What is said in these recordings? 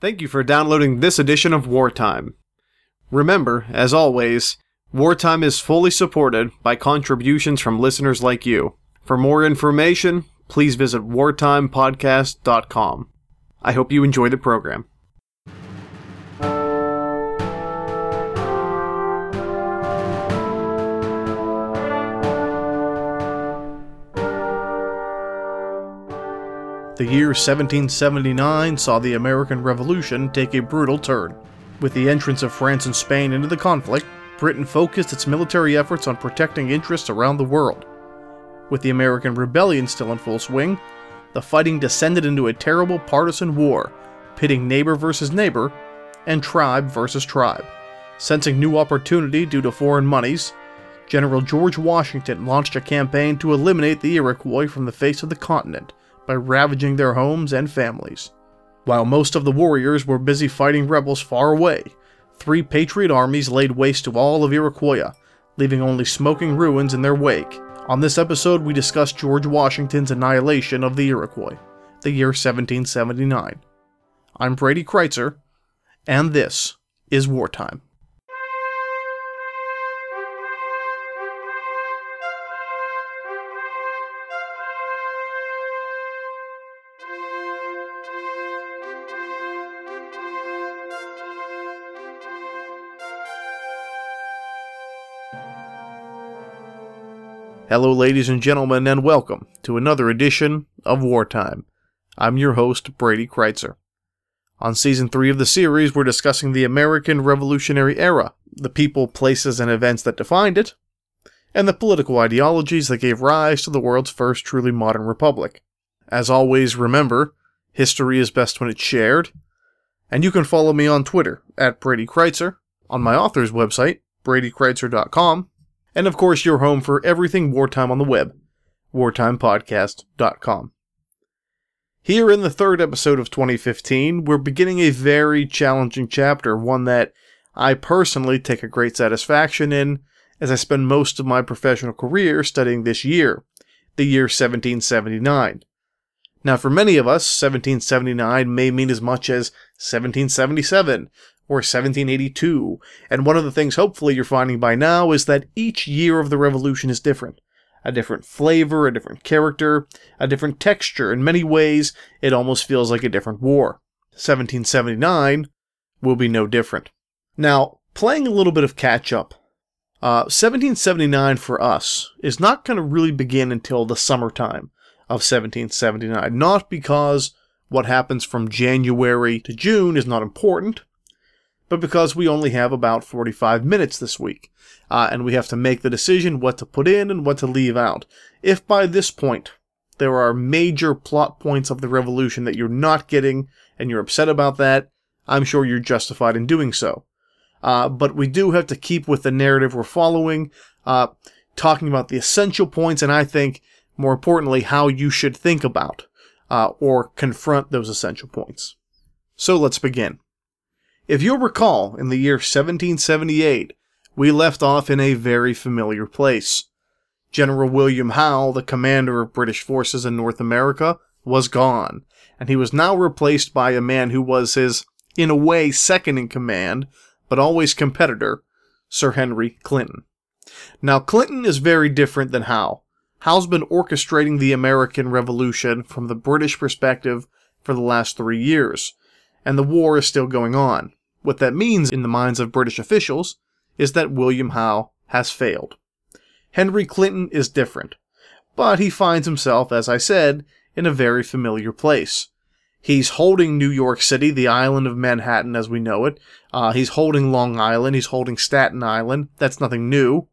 Thank you for downloading this edition of Wartime. Remember, as always, Wartime is fully supported by contributions from listeners like you. For more information, please visit wartimepodcast.com. I hope you enjoy the program. The year 1779 saw the American Revolution take a brutal turn. With the entrance of France and Spain into the conflict, Britain focused its military efforts on protecting interests around the world. With the American Rebellion still in full swing, the fighting descended into a terrible partisan war, pitting neighbor versus neighbor and tribe versus tribe. Sensing new opportunity due to foreign moneys, General George Washington launched a campaign to eliminate the Iroquois from the face of the continent by ravaging their homes and families. While most of the warriors were busy fighting rebels far away, three patriot armies laid waste to all of Iroquois, leaving only smoking ruins in their wake. On this episode, we discuss George Washington's annihilation of the Iroquois, the year 1779. I'm Brady Kreitzer, and this is Wartime. Hello, ladies and gentlemen, and welcome to another edition of Wartime. I'm your host, Brady Kreitzer. On season 3 of the series, we're discussing the American Revolutionary Era, the people, places, and events that defined it, and the political ideologies that gave rise to the world's first truly modern republic. As always, remember, history is best when it's shared, and you can follow me on Twitter at Brady Kreitzer, on my author's website, bradykreitzer.com, and of course your home for everything wartime on the web, wartimepodcast.com. Here in the third episode of 2015, we're beginning a very challenging chapter, one that I personally take a great satisfaction in, as I spend most of my professional career studying this year, the year 1779. Now, for many of us, 1779 may mean as much as 1777, or 1782. And one of the things hopefully you're finding by now is that each year of the revolution is different. A different flavor, a different character, a different texture. In many ways, it almost feels like a different war. 1779 will be no different. Now, playing a little bit of catch up, uh, 1779 for us is not going to really begin until the summertime of 1779. Not because what happens from January to June is not important, but because we only have about 45 minutes this week, uh, and we have to make the decision what to put in and what to leave out. If by this point there are major plot points of the revolution that you're not getting and you're upset about that, I'm sure you're justified in doing so. Uh, but we do have to keep with the narrative we're following, uh, talking about the essential points, and I think, more importantly, how you should think about uh, or confront those essential points. So let's begin. If you'll recall, in the year 1778, we left off in a very familiar place. General William Howe, the commander of British forces in North America, was gone, and he was now replaced by a man who was his, in a way, second in command, but always competitor, Sir Henry Clinton. Now, Clinton is very different than Howe. Howe's been orchestrating the American Revolution from the British perspective for the last three years, and the war is still going on. What that means in the minds of British officials is that William Howe has failed. Henry Clinton is different, but he finds himself, as I said, in a very familiar place. He's holding New York City, the island of Manhattan as we know it. Uh, he's holding Long Island. He's holding Staten Island. That's nothing new.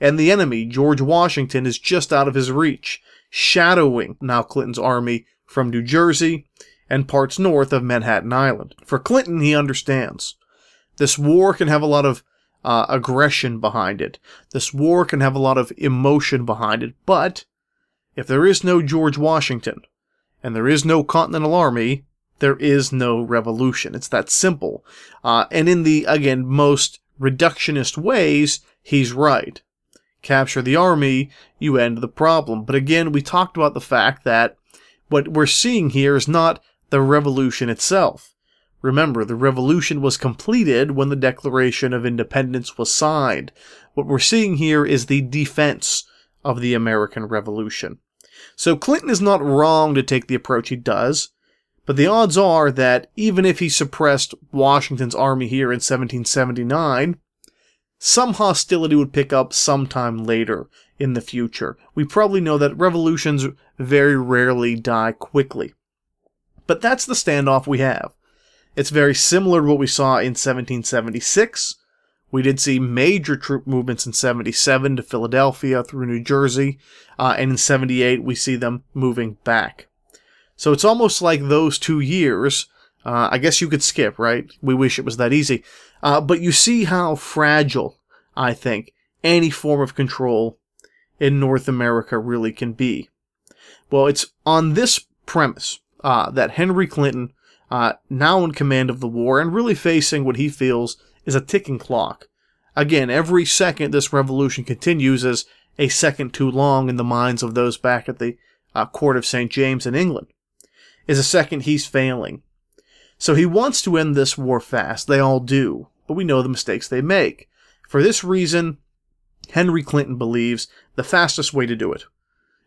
And the enemy, George Washington, is just out of his reach, shadowing now Clinton's army from New Jersey and parts north of Manhattan Island. For Clinton, he understands. This war can have a lot of uh, aggression behind it. This war can have a lot of emotion behind it. But if there is no George Washington and there is no Continental Army, there is no revolution. It's that simple. Uh, and in the, again, most reductionist ways, he's right. Capture the army, you end the problem. But again, we talked about the fact that what we're seeing here is not the revolution itself. Remember, the revolution was completed when the Declaration of Independence was signed. What we're seeing here is the defense of the American Revolution. So Clinton is not wrong to take the approach he does, but the odds are that even if he suppressed Washington's army here in 1779, some hostility would pick up sometime later in the future. We probably know that revolutions very rarely die quickly. But that's the standoff we have. It's very similar to what we saw in 1776. We did see major troop movements in 77 to Philadelphia through New Jersey, uh, and in 78 we see them moving back. So it's almost like those two years. Uh, I guess you could skip, right? We wish it was that easy. Uh, but you see how fragile, I think, any form of control in North America really can be. Well, it's on this premise uh, that Henry Clinton uh, now in command of the war and really facing what he feels is a ticking clock. Again, every second this revolution continues is a second too long in the minds of those back at the uh, court of St. James in England, is a second he's failing. So he wants to end this war fast. They all do, but we know the mistakes they make. For this reason, Henry Clinton believes the fastest way to do it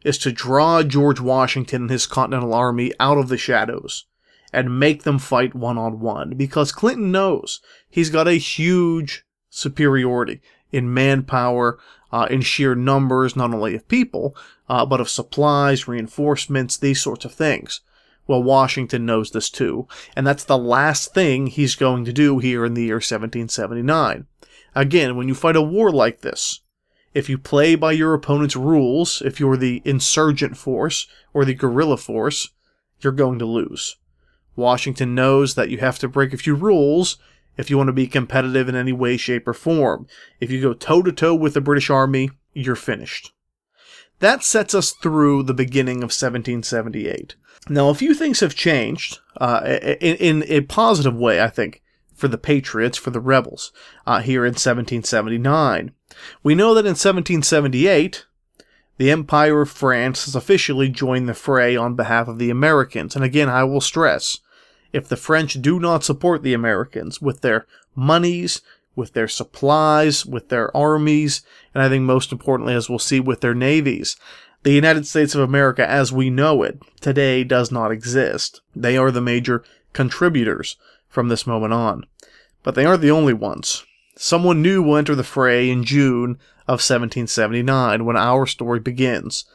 is to draw George Washington and his Continental Army out of the shadows and make them fight one on one because Clinton knows he's got a huge superiority in manpower, uh, in sheer numbers, not only of people, uh, but of supplies, reinforcements, these sorts of things. Well, Washington knows this too, and that's the last thing he's going to do here in the year 1779. Again, when you fight a war like this, if you play by your opponent's rules, if you're the insurgent force or the guerrilla force, you're going to lose. Washington knows that you have to break a few rules if you want to be competitive in any way, shape, or form. If you go toe to toe with the British Army, you're finished. That sets us through the beginning of 1778. Now, a few things have changed uh, in, in, a positive way, I think, for the Patriots, for the rebels, uh, here in 1779. We know that in 1778, the Empire of France has officially joined the fray on behalf of the Americans. And again, I will stress if the French do not support the Americans with their monies, with their supplies, with their armies, and I think most importantly, as we'll see, with their navies, the United States of America as we know it today does not exist. They are the major contributors from this moment on. But they aren't the only ones. Someone new will enter the fray in June of 1779 when our story begins,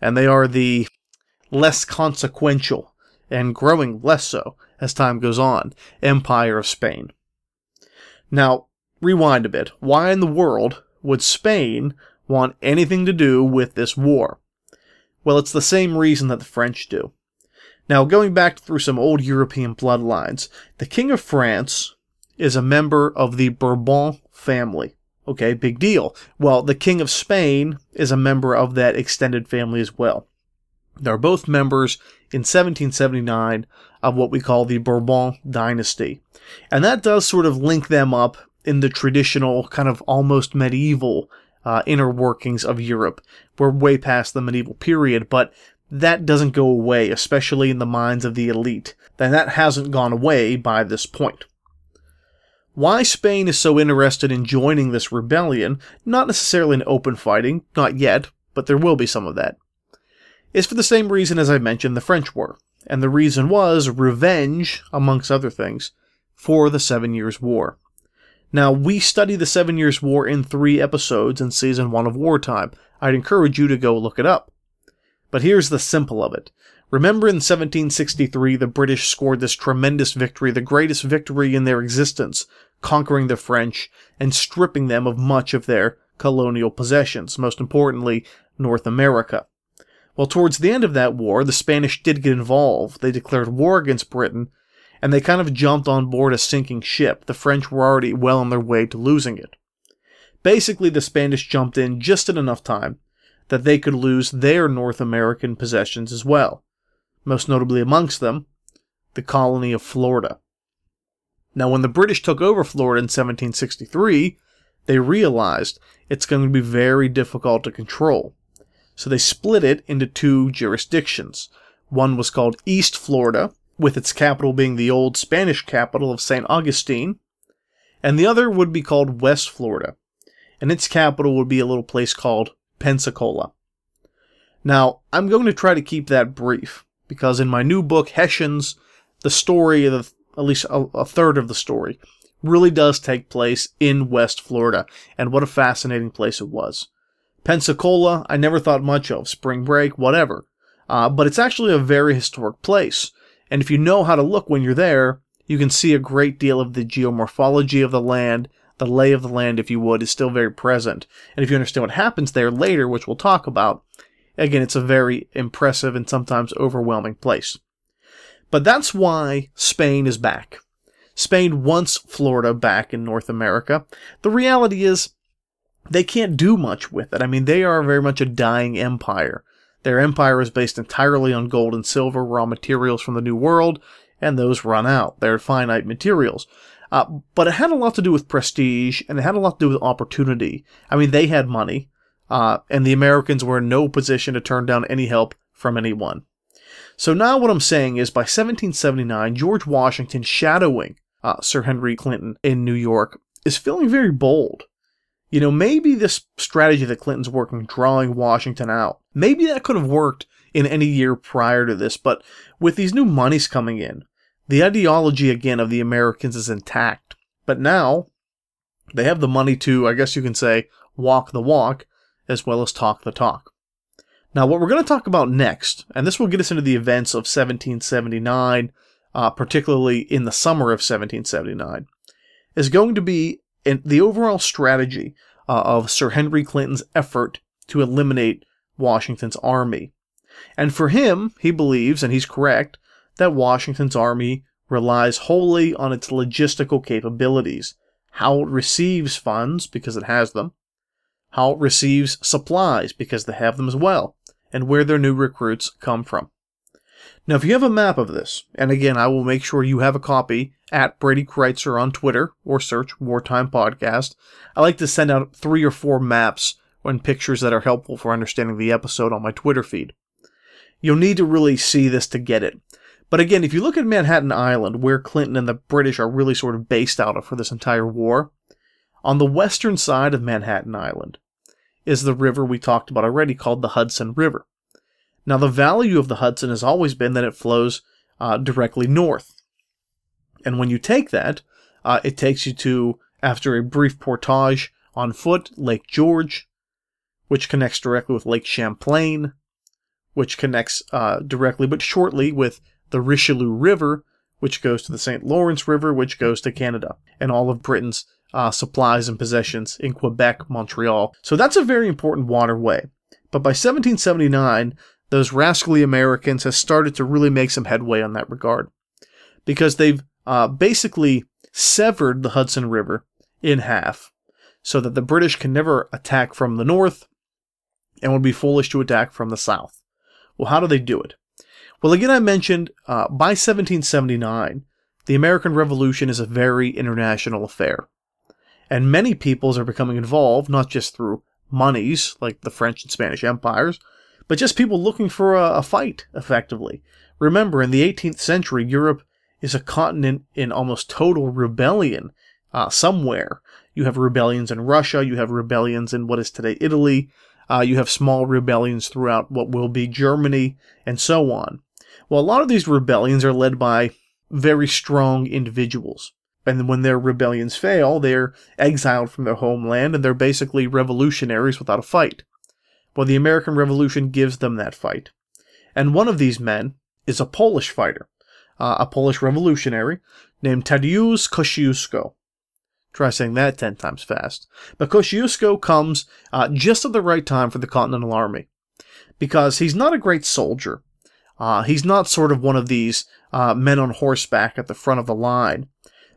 and they are the less consequential and growing less so as time goes on Empire of Spain. Now, rewind a bit. Why in the world would Spain want anything to do with this war? Well, it's the same reason that the French do. Now, going back through some old European bloodlines, the King of France is a member of the Bourbon family. Okay, big deal. Well, the King of Spain is a member of that extended family as well. They're both members in 1779 of what we call the Bourbon dynasty. And that does sort of link them up in the traditional, kind of almost medieval uh, inner workings of Europe. We're way past the medieval period, but that doesn't go away, especially in the minds of the elite. And that hasn't gone away by this point. Why Spain is so interested in joining this rebellion, not necessarily in open fighting, not yet, but there will be some of that, is for the same reason as I mentioned the French were. And the reason was revenge, amongst other things, for the Seven Years' War. Now, we study the Seven Years' War in three episodes in Season 1 of Wartime. I'd encourage you to go look it up. But here's the simple of it. Remember in 1763, the British scored this tremendous victory, the greatest victory in their existence, conquering the French and stripping them of much of their colonial possessions, most importantly, North America. Well, towards the end of that war, the Spanish did get involved. They declared war against Britain, and they kind of jumped on board a sinking ship. The French were already well on their way to losing it. Basically, the Spanish jumped in just in enough time that they could lose their North American possessions as well most notably amongst them, the colony of Florida. Now, when the British took over Florida in 1763, they realized it's going to be very difficult to control. So they split it into two jurisdictions. One was called East Florida, with its capital being the old Spanish capital of St. Augustine, and the other would be called West Florida, and its capital would be a little place called Pensacola. Now, I'm going to try to keep that brief, because in my new book, Hessians, the story the, at least a, a third of the story really does take place in West Florida, and what a fascinating place it was. Pensacola, I never thought much of, spring break, whatever, uh, but it's actually a very historic place, and if you know how to look when you're there, you can see a great deal of the geomorphology of the land, the lay of the land, if you would, is still very present. And if you understand what happens there later, which we'll talk about, again, it's a very impressive and sometimes overwhelming place. But that's why Spain is back. Spain wants Florida back in North America. The reality is, they can't do much with it. I mean, they are very much a dying empire. Their empire is based entirely on gold and silver, raw materials from the New World, and those run out. They're finite materials. Uh, but it had a lot to do with prestige, and it had a lot to do with opportunity. I mean, they had money, uh, and the Americans were in no position to turn down any help from anyone. So now what I'm saying is by 1779, George Washington shadowing uh, Sir Henry Clinton in New York is feeling very bold. You know, maybe this strategy that Clinton's working, drawing Washington out, maybe that could have worked in any year prior to this, but with these new monies coming in, the ideology again of the Americans is intact. But now they have the money to, I guess you can say, walk the walk as well as talk the talk. Now, what we're going to talk about next, and this will get us into the events of 1779, uh, particularly in the summer of 1779, is going to be in the overall strategy uh, of Sir Henry Clinton's effort to eliminate Washington's army. And for him, he believes, and he's correct, that Washington's army relies wholly on its logistical capabilities, how it receives funds, because it has them, how it receives supplies, because they have them as well, and where their new recruits come from. Now, if you have a map of this, and again, I will make sure you have a copy at Brady Kreitzer on Twitter or search Wartime Podcast. I like to send out three or four maps and pictures that are helpful for understanding the episode on my Twitter feed. You'll need to really see this to get it. But again, if you look at Manhattan Island, where Clinton and the British are really sort of based out of for this entire war, on the western side of Manhattan Island is the river we talked about already called the Hudson River. Now, the value of the Hudson has always been that it flows uh, directly north. And when you take that, uh, it takes you to, after a brief portage on foot, Lake George, which connects directly with Lake Champlain, which connects uh, directly but shortly with the Richelieu River, which goes to the St. Lawrence River, which goes to Canada, and all of Britain's uh, supplies and possessions in Quebec, Montreal. So that's a very important waterway. But by 1779, those rascally Americans have started to really make some headway on that regard. Because they've uh, basically severed the Hudson River in half so that the British can never attack from the north and would be foolish to attack from the south. Well, how do they do it? Well, again, I mentioned uh, by 1779, the American Revolution is a very international affair. And many peoples are becoming involved, not just through monies, like the French and Spanish empires, but just people looking for a, a fight, effectively. Remember, in the 18th century, Europe is a continent in almost total rebellion uh, somewhere. You have rebellions in Russia, you have rebellions in what is today Italy, uh, you have small rebellions throughout what will be Germany, and so on. Well, a lot of these rebellions are led by very strong individuals. And when their rebellions fail, they're exiled from their homeland and they're basically revolutionaries without a fight. Well, the American Revolution gives them that fight. And one of these men is a Polish fighter, uh, a Polish revolutionary named Tadeusz Kosciuszko. Try saying that ten times fast. But Kosciuszko comes uh, just at the right time for the Continental Army because he's not a great soldier. Uh, he's not sort of one of these uh, men on horseback at the front of the line,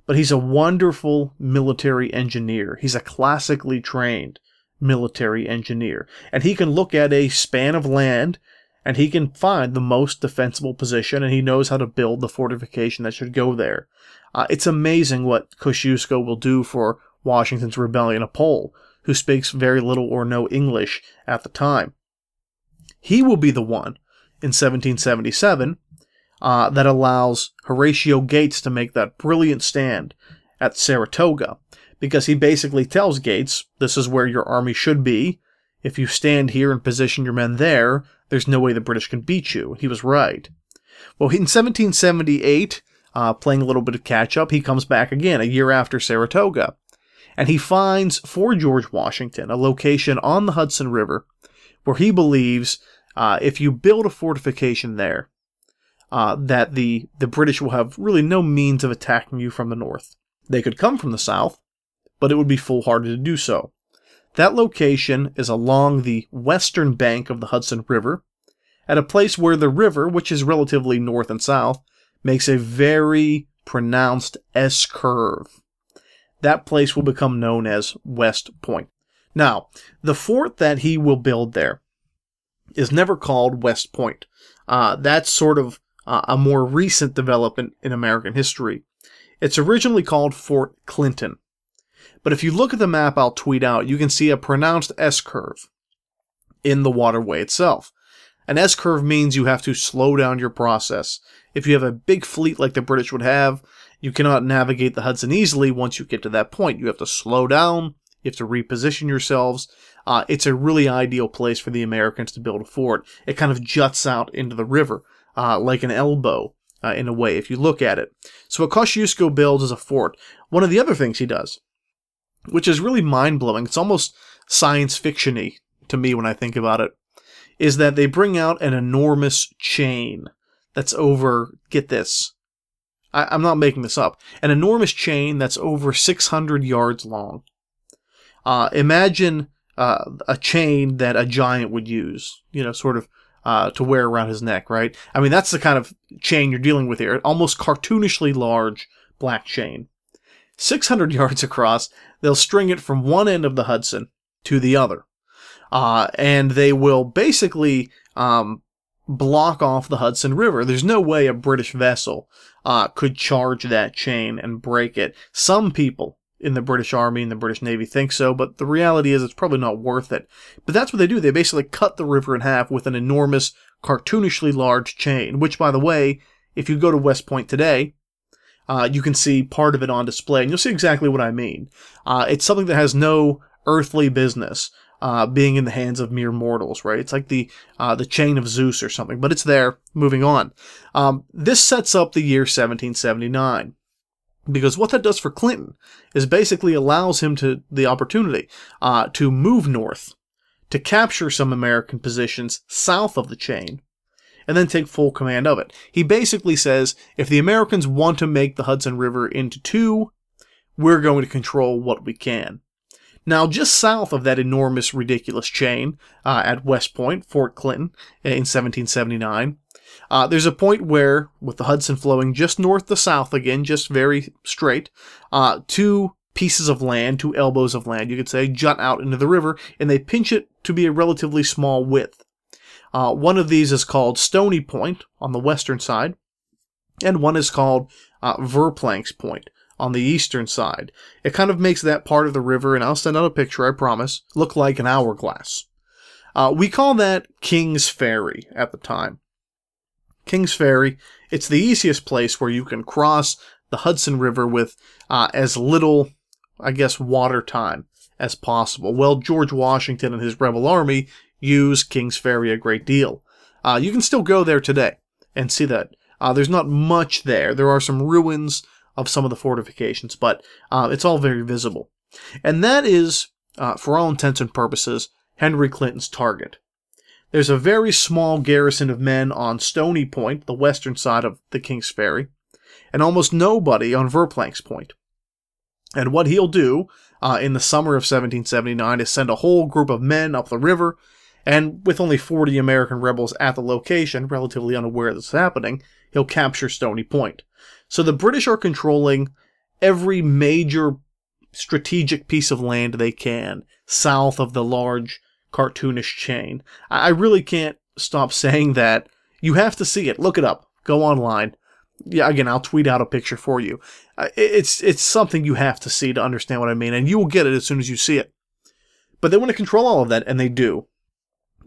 but he's a wonderful military engineer. He's a classically trained military engineer, and he can look at a span of land and he can find the most defensible position and he knows how to build the fortification that should go there. Uh, it's amazing what Kosciuszko will do for Washington's rebellion, a Pole who speaks very little or no English at the time. He will be the one in 1777 uh, that allows Horatio Gates to make that brilliant stand at Saratoga because he basically tells Gates, this is where your army should be. If you stand here and position your men there, there's no way the British can beat you. He was right. Well, in 1778, uh, playing a little bit of catch up, he comes back again a year after Saratoga. And he finds for George Washington a location on the Hudson River where he believes uh, if you build a fortification there, uh, that the, the British will have really no means of attacking you from the north. They could come from the south, but it would be foolhardy to do so. That location is along the western bank of the Hudson River, at a place where the river, which is relatively north and south, makes a very pronounced S curve. That place will become known as West Point. Now, the fort that he will build there is never called West Point. Uh, that's sort of uh, a more recent development in American history. It's originally called Fort Clinton. But if you look at the map I'll tweet out, you can see a pronounced S curve in the waterway itself. An S curve means you have to slow down your process. If you have a big fleet like the British would have, you cannot navigate the Hudson easily once you get to that point. You have to slow down, you have to reposition yourselves. Uh, it's a really ideal place for the Americans to build a fort. It kind of juts out into the river, uh, like an elbow, uh, in a way, if you look at it. So what Kosciuszko builds is a fort. One of the other things he does, which is really mind blowing, it's almost science fictiony to me when I think about it, is that they bring out an enormous chain that's over, get this, I, am not making this up, an enormous chain that's over 600 yards long. Uh, imagine uh, a chain that a giant would use, you know, sort of uh, to wear around his neck, right? I mean, that's the kind of chain you're dealing with here. Almost cartoonishly large black chain. 600 yards across, they'll string it from one end of the Hudson to the other. Uh, and they will basically um, block off the Hudson River. There's no way a British vessel uh, could charge that chain and break it. Some people in the British Army and the British Navy think so, but the reality is it's probably not worth it. But that's what they do. They basically cut the river in half with an enormous, cartoonishly large chain, which, by the way, if you go to West Point today, uh, you can see part of it on display, and you'll see exactly what I mean. Uh, it's something that has no earthly business uh, being in the hands of mere mortals, right? It's like the uh, the chain of Zeus or something, but it's there. Moving on. Um, this sets up the year 1779 because what that does for Clinton is basically allows him to the opportunity uh, to move north, to capture some American positions south of the chain, and then take full command of it. He basically says if the Americans want to make the Hudson River into two, we're going to control what we can. Now, just south of that enormous, ridiculous chain uh, at West Point, Fort Clinton, in 1779, uh, there's a point where, with the Hudson flowing just north to south again, just very straight, uh, two pieces of land, two elbows of land, you could say, jut out into the river, and they pinch it to be a relatively small width. Uh, one of these is called Stony Point on the western side, and one is called uh, Verplanck's Point on the eastern side. It kind of makes that part of the river, and I'll send out a picture, I promise, look like an hourglass. Uh, we call that King's Ferry at the time. King's Ferry, it's the easiest place where you can cross the Hudson River with uh, as little, I guess, water time as possible. Well, George Washington and his rebel army use King's Ferry a great deal. Uh, you can still go there today and see that. Uh, there's not much there. There are some ruins of some of the fortifications, but uh, it's all very visible. And that is, uh, for all intents and purposes, Henry Clinton's target. There's a very small garrison of men on Stony Point, the western side of the King's Ferry, and almost nobody on Verplanck's Point. And what he'll do uh, in the summer of 1779 is send a whole group of men up the river, and with only 40 American rebels at the location, relatively unaware is happening, he'll capture Stony Point. So the British are controlling every major strategic piece of land they can south of the large cartoonish chain. I really can't stop saying that. You have to see it. Look it up. Go online. Yeah, again, I'll tweet out a picture for you. It's it's something you have to see to understand what I mean, and you will get it as soon as you see it. But they want to control all of that, and they do.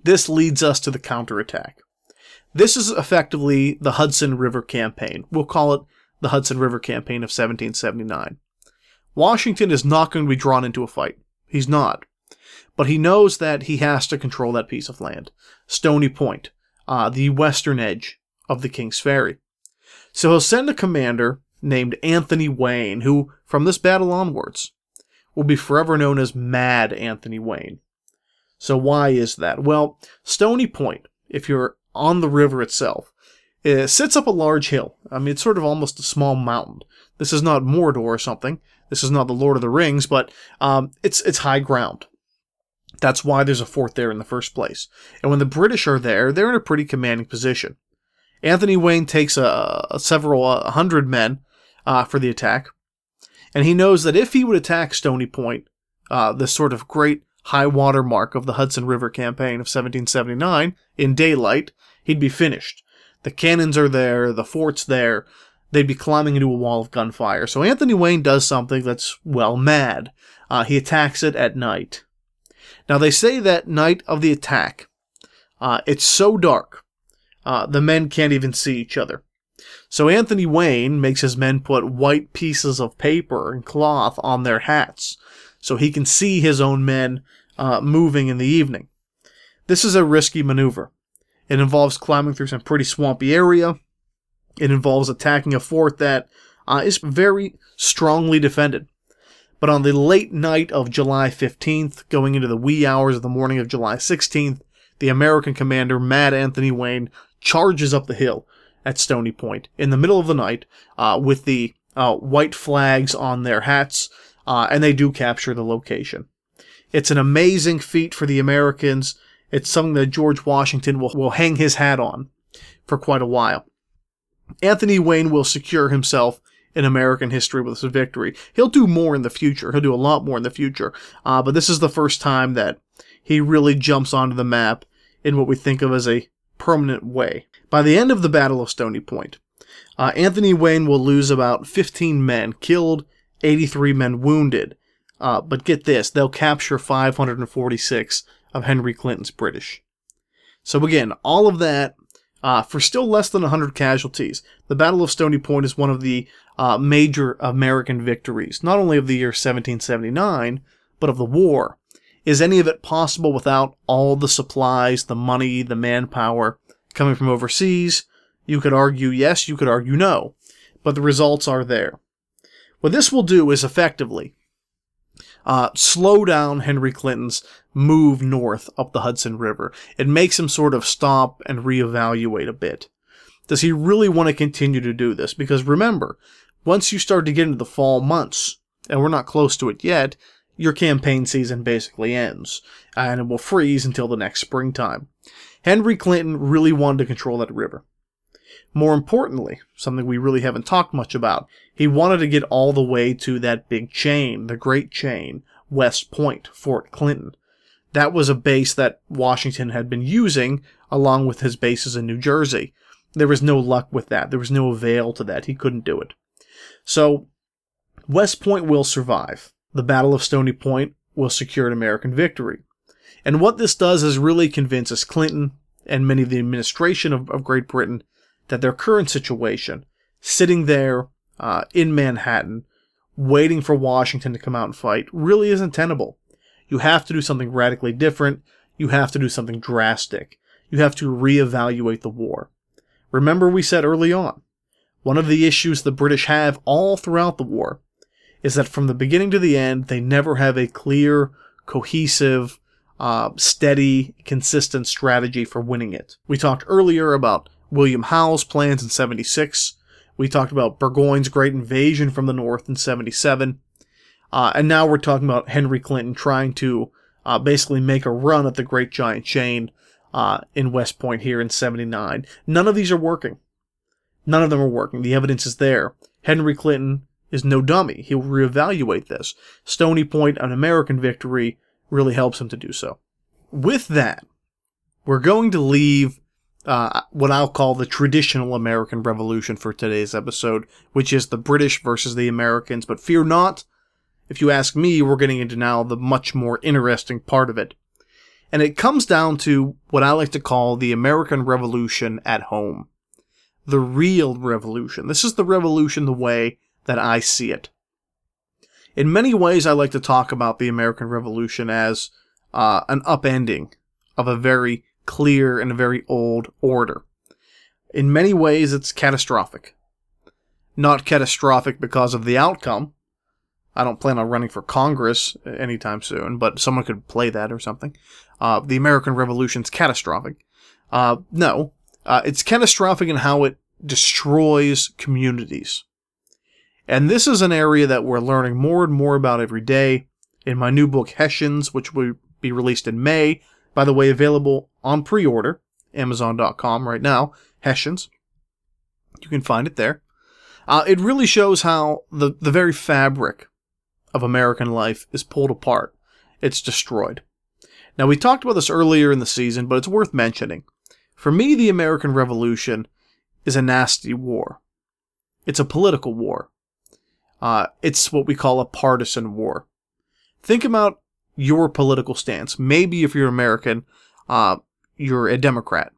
This leads us to the counterattack. This is effectively the Hudson River Campaign. We'll call it the Hudson River Campaign of 1779. Washington is not going to be drawn into a fight. He's not. But he knows that he has to control that piece of land. Stony Point, uh, the western edge of the King's Ferry. So he'll send a commander named Anthony Wayne, who, from this battle onwards, will be forever known as Mad Anthony Wayne. So why is that? Well, Stony Point, if you're on the river itself, it sits up a large hill. I mean, it's sort of almost a small mountain. This is not Mordor or something. This is not the Lord of the Rings, but um, it's it's high ground. That's why there's a fort there in the first place. And when the British are there, they're in a pretty commanding position. Anthony Wayne takes a, a several hundred men uh, for the attack, and he knows that if he would attack Stony Point, uh, this sort of great high water mark of the Hudson River campaign of 1779, in daylight, he'd be finished. The cannons are there, the fort's there, they'd be climbing into a wall of gunfire. So Anthony Wayne does something that's, well, mad. Uh, he attacks it at night. Now, they say that night of the attack, uh, it's so dark, uh, the men can't even see each other. So Anthony Wayne makes his men put white pieces of paper and cloth on their hats so he can see his own men uh, moving in the evening. This is a risky maneuver. It involves climbing through some pretty swampy area. It involves attacking a fort that uh, is very strongly defended. But on the late night of July 15th, going into the wee hours of the morning of July 16th, the American commander, Mad Anthony Wayne, charges up the hill at Stony Point in the middle of the night uh, with the uh, white flags on their hats, uh, and they do capture the location. It's an amazing feat for the Americans. It's something that George Washington will, will hang his hat on for quite a while. Anthony Wayne will secure himself in American history with this victory. He'll do more in the future. He'll do a lot more in the future. Uh, but this is the first time that he really jumps onto the map in what we think of as a permanent way. By the end of the Battle of Stony Point, uh, Anthony Wayne will lose about 15 men killed, 83 men wounded. Uh, but get this, they'll capture 546 of Henry Clinton's British. So again, all of that uh, for still less than 100 casualties. The Battle of Stony Point is one of the uh, major American victories, not only of the year 1779, but of the war. Is any of it possible without all the supplies, the money, the manpower coming from overseas? You could argue yes, you could argue no, but the results are there. What this will do is effectively uh, slow down Henry Clinton's move north up the Hudson River. It makes him sort of stop and reevaluate a bit. Does he really want to continue to do this? Because remember, once you start to get into the fall months, and we're not close to it yet, your campaign season basically ends, and it will freeze until the next springtime. Henry Clinton really wanted to control that river. More importantly, something we really haven't talked much about, he wanted to get all the way to that big chain, the Great Chain, West Point, Fort Clinton. That was a base that Washington had been using along with his bases in New Jersey. There was no luck with that. There was no avail to that. He couldn't do it. So, West Point will survive. The Battle of Stony Point will secure an American victory. And what this does is really convinces Clinton and many of the administration of, of Great Britain that their current situation, sitting there uh, in Manhattan, waiting for Washington to come out and fight, really isn't tenable. You have to do something radically different. You have to do something drastic. You have to reevaluate the war. Remember, we said early on, one of the issues the British have all throughout the war is that from the beginning to the end, they never have a clear, cohesive, uh, steady, consistent strategy for winning it. We talked earlier about William Howe's plans in 76. We talked about Burgoyne's great invasion from the north in 77. Uh, and now we're talking about Henry Clinton trying to uh, basically make a run at the Great Giant Chain uh, in West Point here in 79. None of these are working. None of them are working. The evidence is there. Henry Clinton is no dummy. He'll reevaluate this. Stony Point, an American victory, really helps him to do so. With that, we're going to leave uh, what I'll call the traditional American Revolution for today's episode, which is the British versus the Americans. But fear not, if you ask me, we're getting into now the much more interesting part of it. And it comes down to what I like to call the American Revolution at home. The real revolution. This is the revolution the way that I see it. In many ways, I like to talk about the American Revolution as uh, an upending of a very clear and a very old order. In many ways, it's catastrophic. Not catastrophic because of the outcome. I don't plan on running for Congress anytime soon, but someone could play that or something. Uh, the American Revolution's catastrophic. Uh, no, uh, it's catastrophic in how it destroys communities. And this is an area that we're learning more and more about every day. In my new book, Hessians, which will be released in May, by the way, available on pre order, Amazon.com right now, Hessians. You can find it there. Uh, it really shows how the, the very fabric of American life is pulled apart. It's destroyed. Now, we talked about this earlier in the season, but it's worth mentioning. For me, the American Revolution is a nasty war. It's a political war. Uh, it's what we call a partisan war. Think about your political stance. Maybe if you're American, uh, you're a Democrat.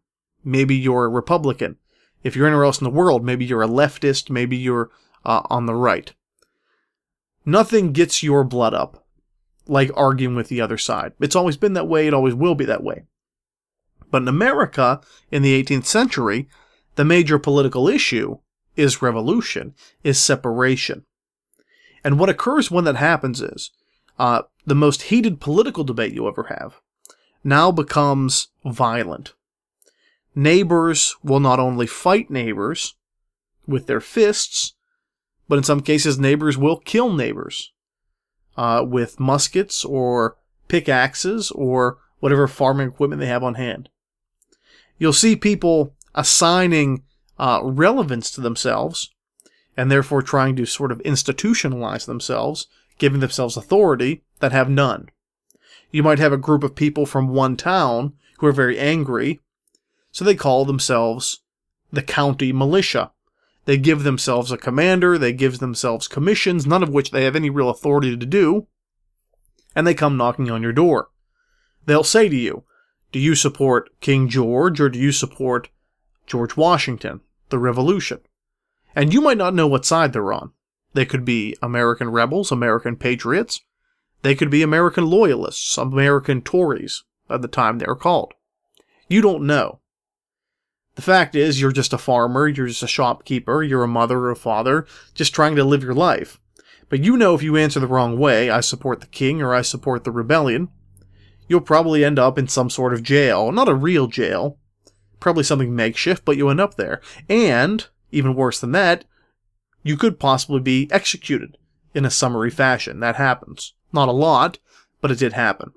Maybe you're a Republican. If you're anywhere else in the world, maybe you're a leftist. Maybe you're uh, on the right. Nothing gets your blood up like arguing with the other side. It's always been that way. It always will be that way. But in America, in the 18th century, the major political issue is revolution, is separation. And what occurs when that happens is uh, the most heated political debate you ever have now becomes violent. Neighbors will not only fight neighbors with their fists, but in some cases, neighbors will kill neighbors uh, with muskets or pickaxes or whatever farming equipment they have on hand. You'll see people assigning uh, relevance to themselves and therefore trying to sort of institutionalize themselves, giving themselves authority that have none. You might have a group of people from one town who are very angry, so they call themselves the county militia. They give themselves a commander, they give themselves commissions, none of which they have any real authority to do, and they come knocking on your door. They'll say to you, Do you support King George or do you support George Washington, the Revolution? And you might not know what side they're on. They could be American rebels, American patriots. They could be American loyalists, American Tories at the time they were called. You don't know. The fact is, you're just a farmer, you're just a shopkeeper, you're a mother or a father, just trying to live your life. But you know if you answer the wrong way, I support the king or I support the rebellion, you'll probably end up in some sort of jail. Not a real jail, probably something makeshift, but you end up there. And even worse than that, you could possibly be executed in a summary fashion. That happens. Not a lot, but it did happen.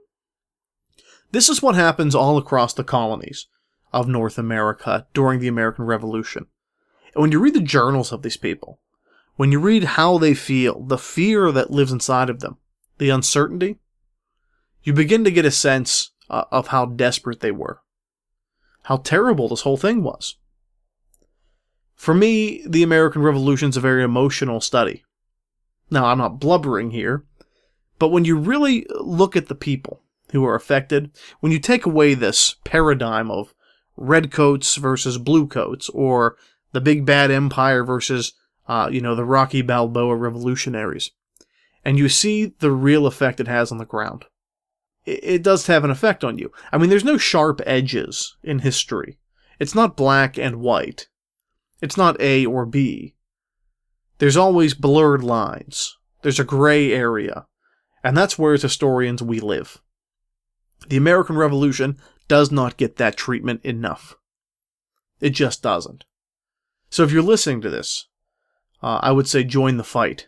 This is what happens all across the colonies of North America during the American Revolution. And when you read the journals of these people, when you read how they feel, the fear that lives inside of them, the uncertainty, you begin to get a sense uh, of how desperate they were, how terrible this whole thing was. For me, the American Revolution is a very emotional study. Now, I'm not blubbering here, but when you really look at the people who are affected, when you take away this paradigm of redcoats versus bluecoats, or the big bad empire versus, uh, you know, the Rocky Balboa revolutionaries, and you see the real effect it has on the ground, it, does have an effect on you. I mean, there's no sharp edges in history. It's not black and white. It's not A or B. There's always blurred lines. There's a gray area. And that's where, as historians, we live. The American Revolution does not get that treatment enough. It just doesn't. So if you're listening to this, uh, I would say join the fight.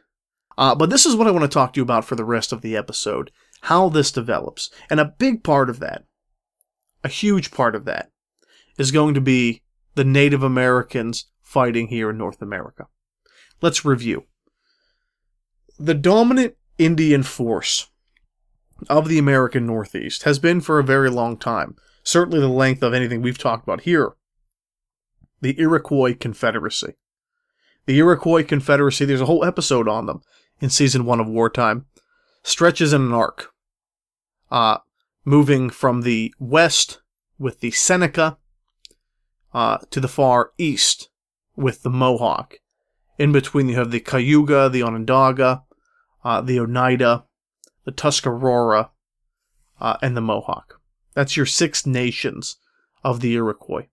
Uh, but this is what I want to talk to you about for the rest of the episode how this develops. And a big part of that, a huge part of that, is going to be the Native Americans fighting here in North America. Let's review. The dominant Indian force of the American Northeast has been for a very long time, certainly the length of anything we've talked about here. The Iroquois Confederacy. The Iroquois Confederacy, there's a whole episode on them in season one of Wartime, stretches in an arc. Uh, moving from the west with the Seneca uh, to the far east with the Mohawk. In between, you have the Cayuga, the Onondaga, uh, the Oneida, the Tuscarora, uh, and the Mohawk. That's your six nations of the Iroquois.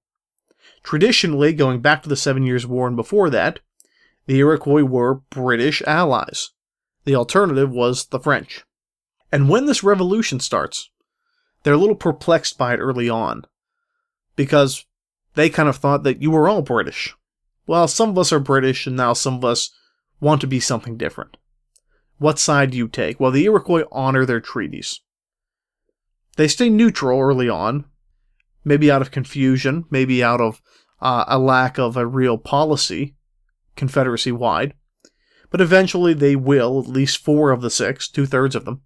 Traditionally, going back to the Seven Years' War and before that, the Iroquois were British allies. The alternative was the French. And when this revolution starts, they're a little perplexed by it early on because they kind of thought that you were all British. Well, some of us are British, and now some of us want to be something different. What side do you take? Well, the Iroquois honor their treaties. They stay neutral early on, maybe out of confusion, maybe out of uh, a lack of a real policy, Confederacy wide. But eventually they will, at least four of the six, two thirds of them,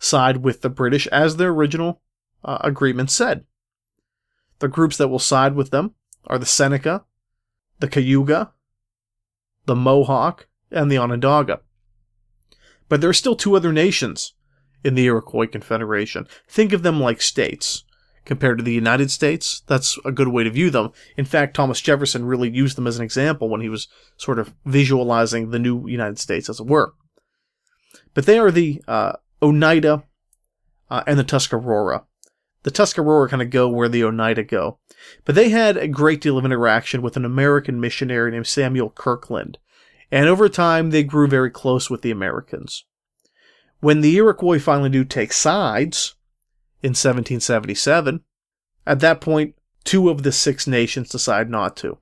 side with the British as their original uh, agreement said. The groups that will side with them are the Seneca, the Cayuga, the Mohawk, and the Onondaga. But there are still two other nations in the Iroquois Confederation. Think of them like states. Compared to the United States, that's a good way to view them. In fact, Thomas Jefferson really used them as an example when he was sort of visualizing the new United States, as it were. But they are the uh, Oneida uh, and the Tuscarora. The Tuscarora kind of go where the Oneida go. But they had a great deal of interaction with an American missionary named Samuel Kirkland, and over time they grew very close with the Americans. When the Iroquois finally do take sides in 1777, at that point, two of the six nations decide not to.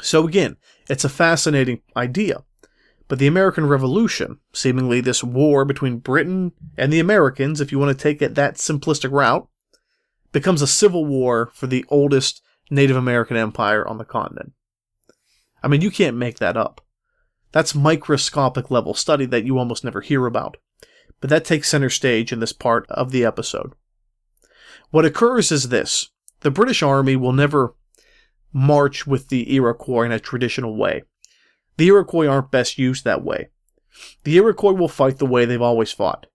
So again, it's a fascinating idea. But the American Revolution, seemingly this war between Britain and the Americans, if you want to take it that simplistic route, becomes a civil war for the oldest Native American empire on the continent. I mean, you can't make that up. That's microscopic level study that you almost never hear about. But that takes center stage in this part of the episode. What occurs is this the British Army will never march with the Iroquois in a traditional way. The Iroquois aren't best used that way. The Iroquois will fight the way they've always fought.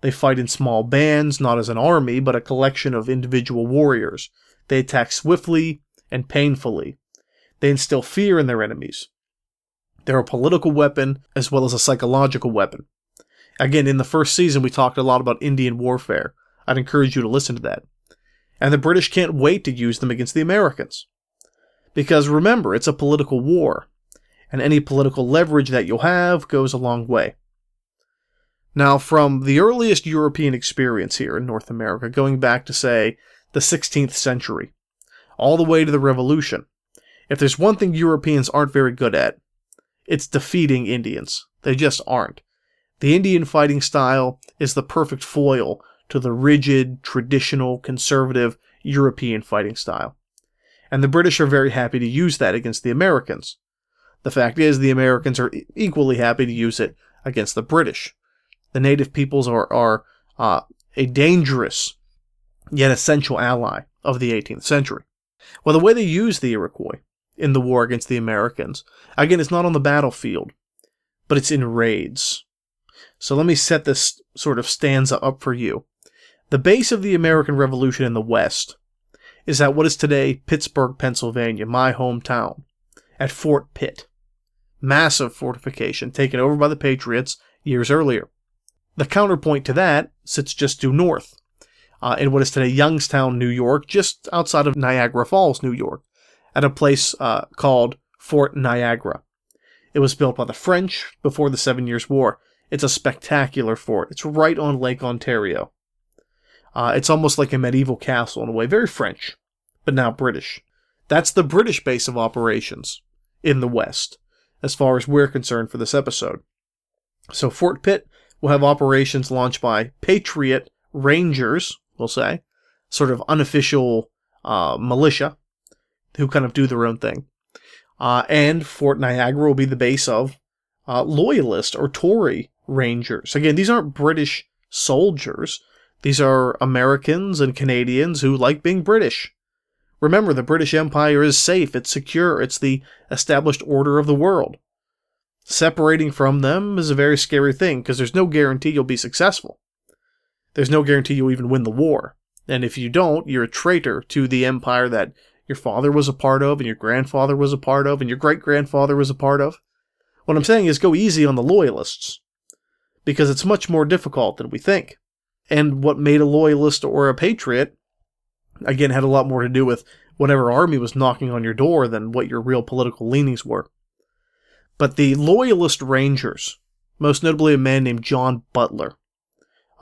They fight in small bands, not as an army, but a collection of individual warriors. They attack swiftly and painfully. They instill fear in their enemies. They're a political weapon as well as a psychological weapon. Again, in the first season, we talked a lot about Indian warfare. I'd encourage you to listen to that. And the British can't wait to use them against the Americans. Because remember, it's a political war, and any political leverage that you'll have goes a long way. Now, from the earliest European experience here in North America, going back to, say, the 16th century, all the way to the Revolution, if there's one thing Europeans aren't very good at, it's defeating Indians. They just aren't. The Indian fighting style is the perfect foil to the rigid, traditional, conservative European fighting style. And the British are very happy to use that against the Americans. The fact is, the Americans are equally happy to use it against the British the native peoples are, are uh, a dangerous yet essential ally of the 18th century. Well, the way they use the Iroquois in the war against the Americans, again, it's not on the battlefield, but it's in raids. So let me set this sort of stanza up for you. The base of the American Revolution in the West is at what is today Pittsburgh, Pennsylvania, my hometown, at Fort Pitt. Massive fortification taken over by the Patriots years earlier. The counterpoint to that sits just due north, uh, in what is today Youngstown, New York, just outside of Niagara Falls, New York, at a place uh, called Fort Niagara. It was built by the French before the Seven Years' War. It's a spectacular fort. It's right on Lake Ontario. Uh, it's almost like a medieval castle in a way, very French, but now British. That's the British base of operations in the West, as far as we're concerned for this episode. So Fort Pitt will have operations launched by Patriot Rangers, we'll say, sort of unofficial uh, militia who kind of do their own thing. Uh, and Fort Niagara will be the base of uh, Loyalist or Tory Rangers. Again, these aren't British soldiers. These are Americans and Canadians who like being British. Remember, the British Empire is safe, it's secure, it's the established order of the world separating from them is a very scary thing because there's no guarantee you'll be successful. there's no guarantee you'll even win the war. And if you don't, you're a traitor to the empire that your father was a part of, and your grandfather was a part of, and your great grandfather was a part of. What I'm saying is go easy on the loyalists, because it's much more difficult than we think. And what made a loyalist or a patriot, again, had a lot more to do with whatever army was knocking on your door than what your real political leanings were. But the Loyalist Rangers, most notably a man named John Butler,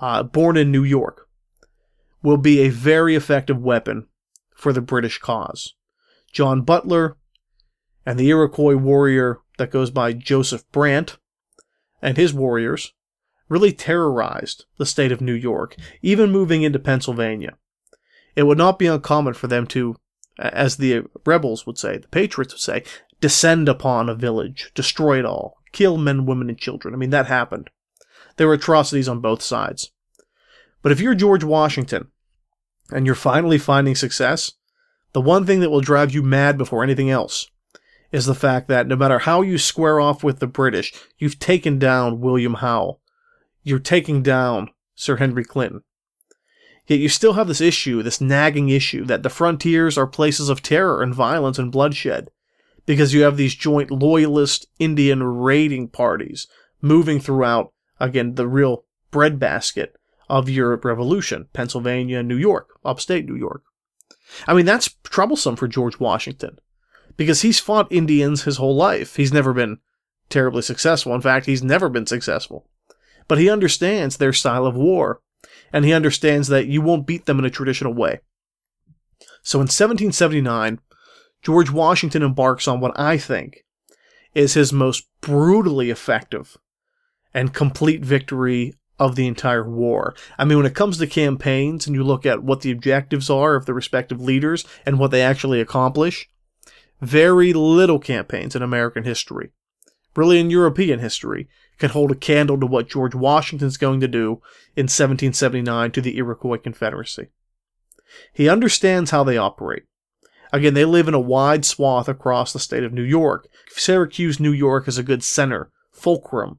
uh, born in New York, will be a very effective weapon for the British cause. John Butler and the Iroquois warrior that goes by Joseph Brant and his warriors really terrorized the state of New York, even moving into Pennsylvania. It would not be uncommon for them to, as the rebels would say, the patriots would say, descend upon a village, destroy it all, kill men, women, and children. I mean, that happened. There were atrocities on both sides. But if you're George Washington and you're finally finding success, the one thing that will drive you mad before anything else is the fact that no matter how you square off with the British, you've taken down William Howe. You're taking down Sir Henry Clinton. Yet you still have this issue, this nagging issue, that the frontiers are places of terror and violence and bloodshed. Because you have these joint loyalist Indian raiding parties moving throughout, again, the real breadbasket of your revolution Pennsylvania, New York, upstate New York. I mean, that's troublesome for George Washington because he's fought Indians his whole life. He's never been terribly successful. In fact, he's never been successful. But he understands their style of war, and he understands that you won't beat them in a traditional way. So in 1779, George Washington embarks on what I think is his most brutally effective and complete victory of the entire war. I mean, when it comes to campaigns and you look at what the objectives are of the respective leaders and what they actually accomplish, very little campaigns in American history, really in European history, can hold a candle to what George Washington's going to do in 1779 to the Iroquois Confederacy. He understands how they operate. Again, they live in a wide swath across the state of New York. Syracuse, New York is a good center, fulcrum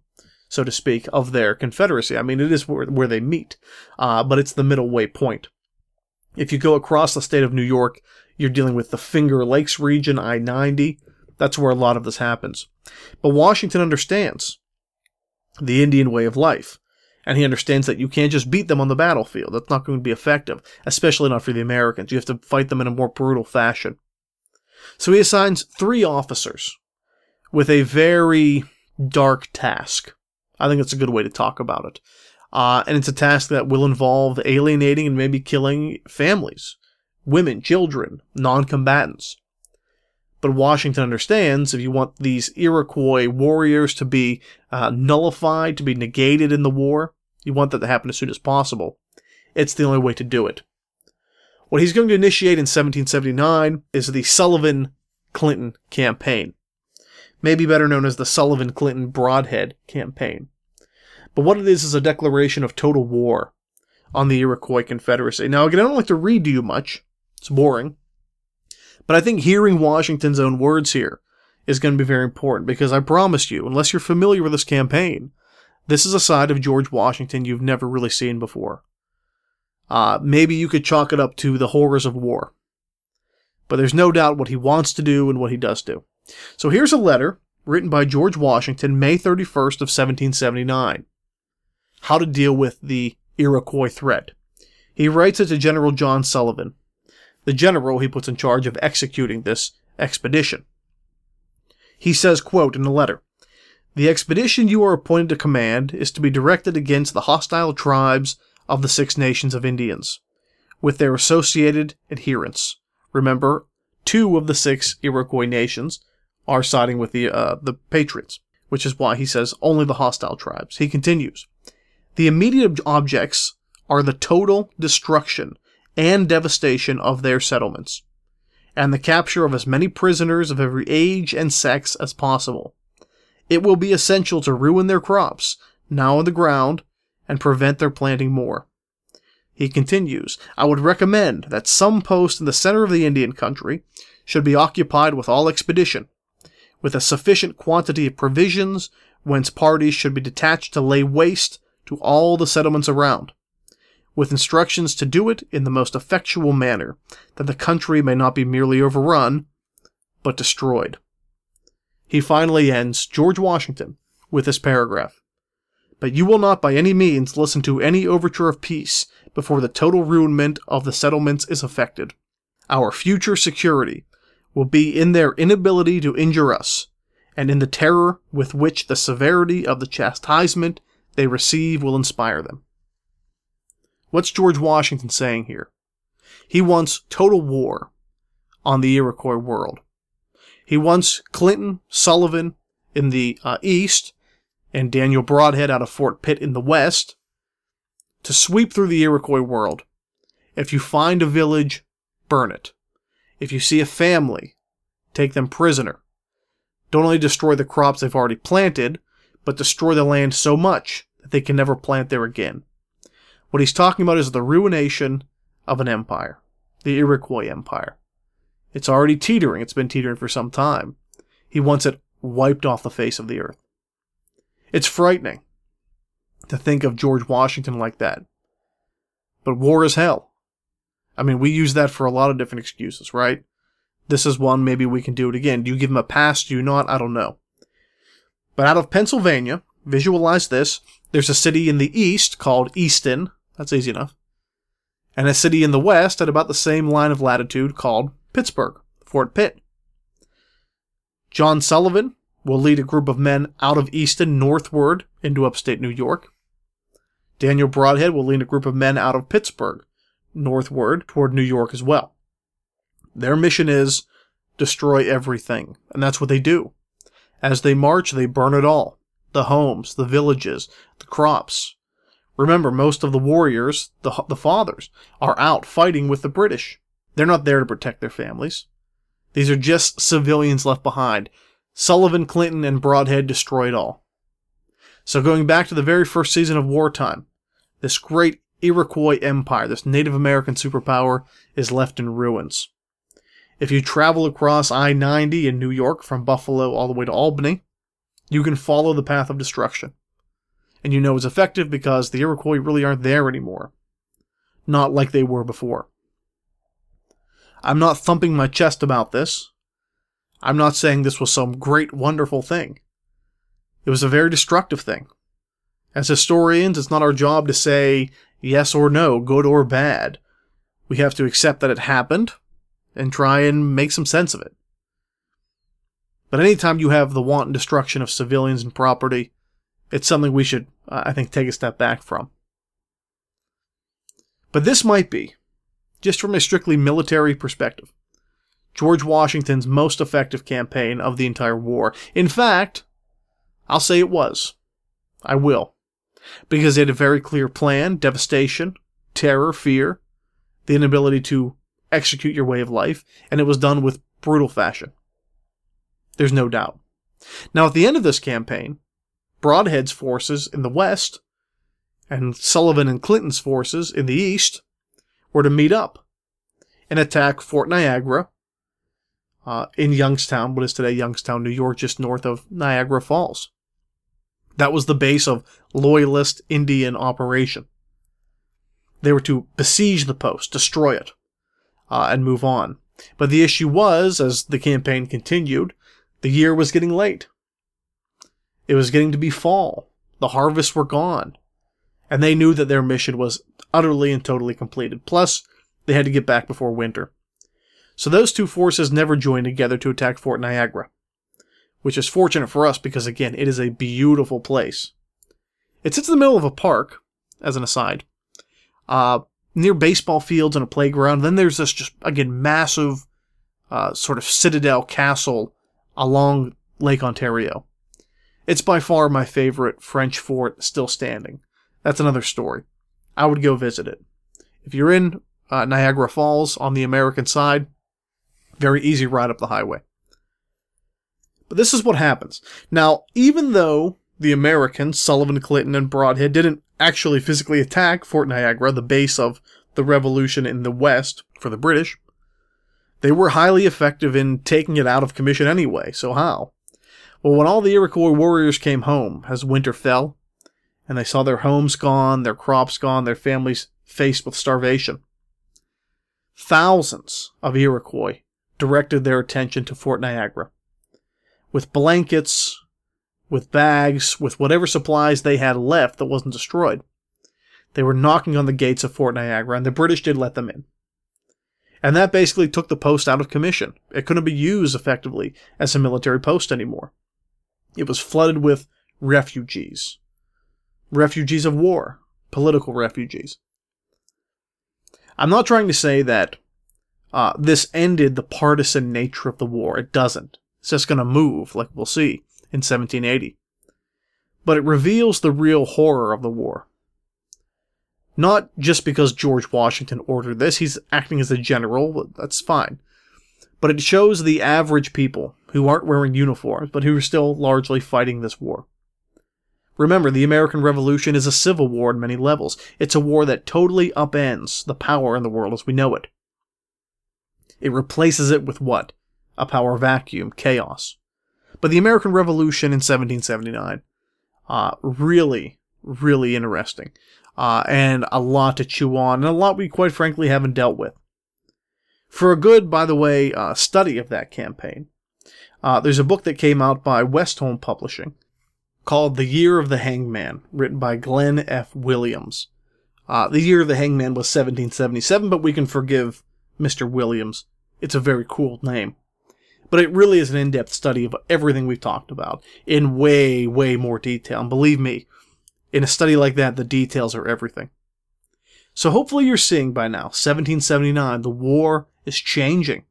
so to speak, of their confederacy. I mean, it is where, where they meet, uh, but it's the middle way point. If you go across the state of New York, you're dealing with the Finger Lakes region, I 90. That's where a lot of this happens. But Washington understands the Indian way of life. And he understands that you can't just beat them on the battlefield. That's not going to be effective, especially not for the Americans. You have to fight them in a more brutal fashion. So he assigns three officers with a very dark task. I think it's a good way to talk about it. Uh, and it's a task that will involve alienating and maybe killing families, women, children, non combatants. But Washington understands if you want these Iroquois warriors to be uh, nullified, to be negated in the war, you want that to happen as soon as possible. It's the only way to do it. What he's going to initiate in 1779 is the Sullivan Clinton campaign maybe better known as the Sullivan Clinton Brodhead Campaign. But what it is is a declaration of total war on the Iroquois Confederacy. Now, again, I don't like to read to you much, it's boring. But I think hearing Washington's own words here is going to be very important because I promise you, unless you're familiar with this campaign, this is a side of George Washington you've never really seen before. Uh, maybe you could chalk it up to the horrors of war. But there's no doubt what he wants to do and what he does do. So here's a letter written by George Washington, May 31st of 1779. How to deal with the Iroquois threat. He writes it to General John Sullivan, the general he puts in charge of executing this expedition. He says, quote, in the letter, The expedition you are appointed to command is to be directed against the hostile tribes of the Six Nations of Indians, with their associated adherents. Remember, two of the six Iroquois nations are siding with the uh, the Patriots, which is why he says only the hostile tribes. He continues, the immediate objects are the total destruction and devastation of their settlements, and the capture of as many prisoners of every age and sex as possible. It will be essential to ruin their crops, now in the ground, and prevent their planting more. He continues, I would recommend that some post in the center of the Indian country should be occupied with all expedition, with a sufficient quantity of provisions, whence parties should be detached to lay waste to all the settlements around. With instructions to do it in the most effectual manner, that the country may not be merely overrun, but destroyed. He finally ends George Washington with this paragraph. But you will not by any means listen to any overture of peace before the total ruinment of the settlements is effected. Our future security will be in their inability to injure us, and in the terror with which the severity of the chastisement they receive will inspire them. What's George Washington saying here? He wants total war on the Iroquois world. He wants Clinton, Sullivan in the uh, east, and Daniel Brodhead out of Fort Pitt in the west to sweep through the Iroquois world. If you find a village, burn it. If you see a family, take them prisoner. Don't only destroy the crops they've already planted, but destroy the land so much that they can never plant there again. What he's talking about is the ruination of an empire, the Iroquois Empire. It's already teetering, it's been teetering for some time. He wants it wiped off the face of the earth. It's frightening to think of George Washington like that. But war is hell. I mean, we use that for a lot of different excuses, right? This is one, maybe we can do it again. Do you give him a pass? Do you not? I don't know. But out of Pennsylvania, visualize this. There's a city in the east called Easton. That's easy enough. And a city in the west at about the same line of latitude called Pittsburgh, Fort Pitt. John Sullivan will lead a group of men out of Easton northward into upstate New York. Daniel Brodhead will lead a group of men out of Pittsburgh northward toward New York as well. Their mission is destroy everything, and that's what they do. As they march, they burn it all the homes, the villages, the crops. Remember, most of the warriors, the, the fathers, are out fighting with the British. They're not there to protect their families. These are just civilians left behind. Sullivan, Clinton, and Brodhead destroyed all. So going back to the very first season of wartime, this great Iroquois empire, this Native American superpower, is left in ruins. If you travel across I 90 in New York from Buffalo all the way to Albany, you can follow the path of destruction. And you know it's effective because the Iroquois really aren't there anymore. Not like they were before. I'm not thumping my chest about this. I'm not saying this was some great, wonderful thing. It was a very destructive thing. As historians, it's not our job to say yes or no, good or bad. We have to accept that it happened and try and make some sense of it. But anytime you have the wanton destruction of civilians and property, it's something we should, I think, take a step back from. But this might be, just from a strictly military perspective, George Washington's most effective campaign of the entire war. In fact, I'll say it was. I will. Because he had a very clear plan devastation, terror, fear, the inability to execute your way of life, and it was done with brutal fashion. There's no doubt. Now, at the end of this campaign, Brodhead's forces in the west and Sullivan and Clinton's forces in the east were to meet up and attack Fort Niagara uh, in Youngstown, what is today Youngstown, New York, just north of Niagara Falls. That was the base of Loyalist Indian operation. They were to besiege the post, destroy it, uh, and move on. But the issue was, as the campaign continued, the year was getting late. It was getting to be fall. The harvests were gone. And they knew that their mission was utterly and totally completed. Plus, they had to get back before winter. So those two forces never joined together to attack Fort Niagara. Which is fortunate for us because, again, it is a beautiful place. It sits in the middle of a park, as an aside, uh, near baseball fields and a playground. Then there's this just, again, massive uh, sort of citadel castle along Lake Ontario. It's by far my favorite French fort still standing. That's another story. I would go visit it. If you're in uh, Niagara Falls on the American side, very easy ride up the highway. But this is what happens. Now, even though the Americans, Sullivan, Clinton, and Brodhead, didn't actually physically attack Fort Niagara, the base of the revolution in the West for the British, they were highly effective in taking it out of commission anyway. So how? Well, when all the Iroquois warriors came home as winter fell, and they saw their homes gone, their crops gone, their families faced with starvation. Thousands of Iroquois directed their attention to Fort Niagara. With blankets, with bags, with whatever supplies they had left that wasn't destroyed, they were knocking on the gates of Fort Niagara, and the British did let them in. And that basically took the post out of commission. It couldn't be used effectively as a military post anymore. It was flooded with refugees. Refugees of war, political refugees. I'm not trying to say that uh, this ended the partisan nature of the war. It doesn't. It's just going to move, like we'll see in 1780. But it reveals the real horror of the war. Not just because George Washington ordered this, he's acting as a general, that's fine. But it shows the average people who aren't wearing uniforms, but who are still largely fighting this war. Remember, the American Revolution is a civil war on many levels. It's a war that totally upends the power in the world as we know it. It replaces it with what? A power vacuum, chaos. But the American Revolution in 1779, uh, really, really interesting. Uh, and a lot to chew on, and a lot we quite frankly haven't dealt with. For a good, by the way, uh, study of that campaign, uh, there's a book that came out by Westholme Publishing called The Year of the Hangman, written by Glenn F. Williams. Uh, the Year of the Hangman was 1777, but we can forgive Mr. Williams. It's a very cool name. But it really is an in depth study of everything we've talked about in way, way more detail. And believe me, in a study like that, the details are everything. So hopefully you're seeing by now, 1779, the war is changing.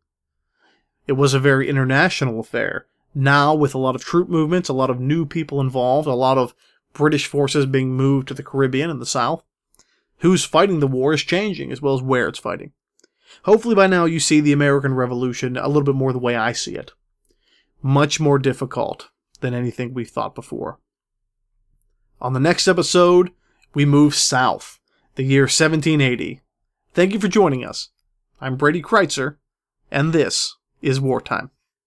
It was a very international affair. Now, with a lot of troop movements, a lot of new people involved, a lot of British forces being moved to the Caribbean and the South, who's fighting the war is changing as well as where it's fighting. Hopefully, by now, you see the American Revolution a little bit more the way I see it. Much more difficult than anything we've thought before. On the next episode, we move south, the year 1780. Thank you for joining us. I'm Brady Crytzer, and this is Wartime.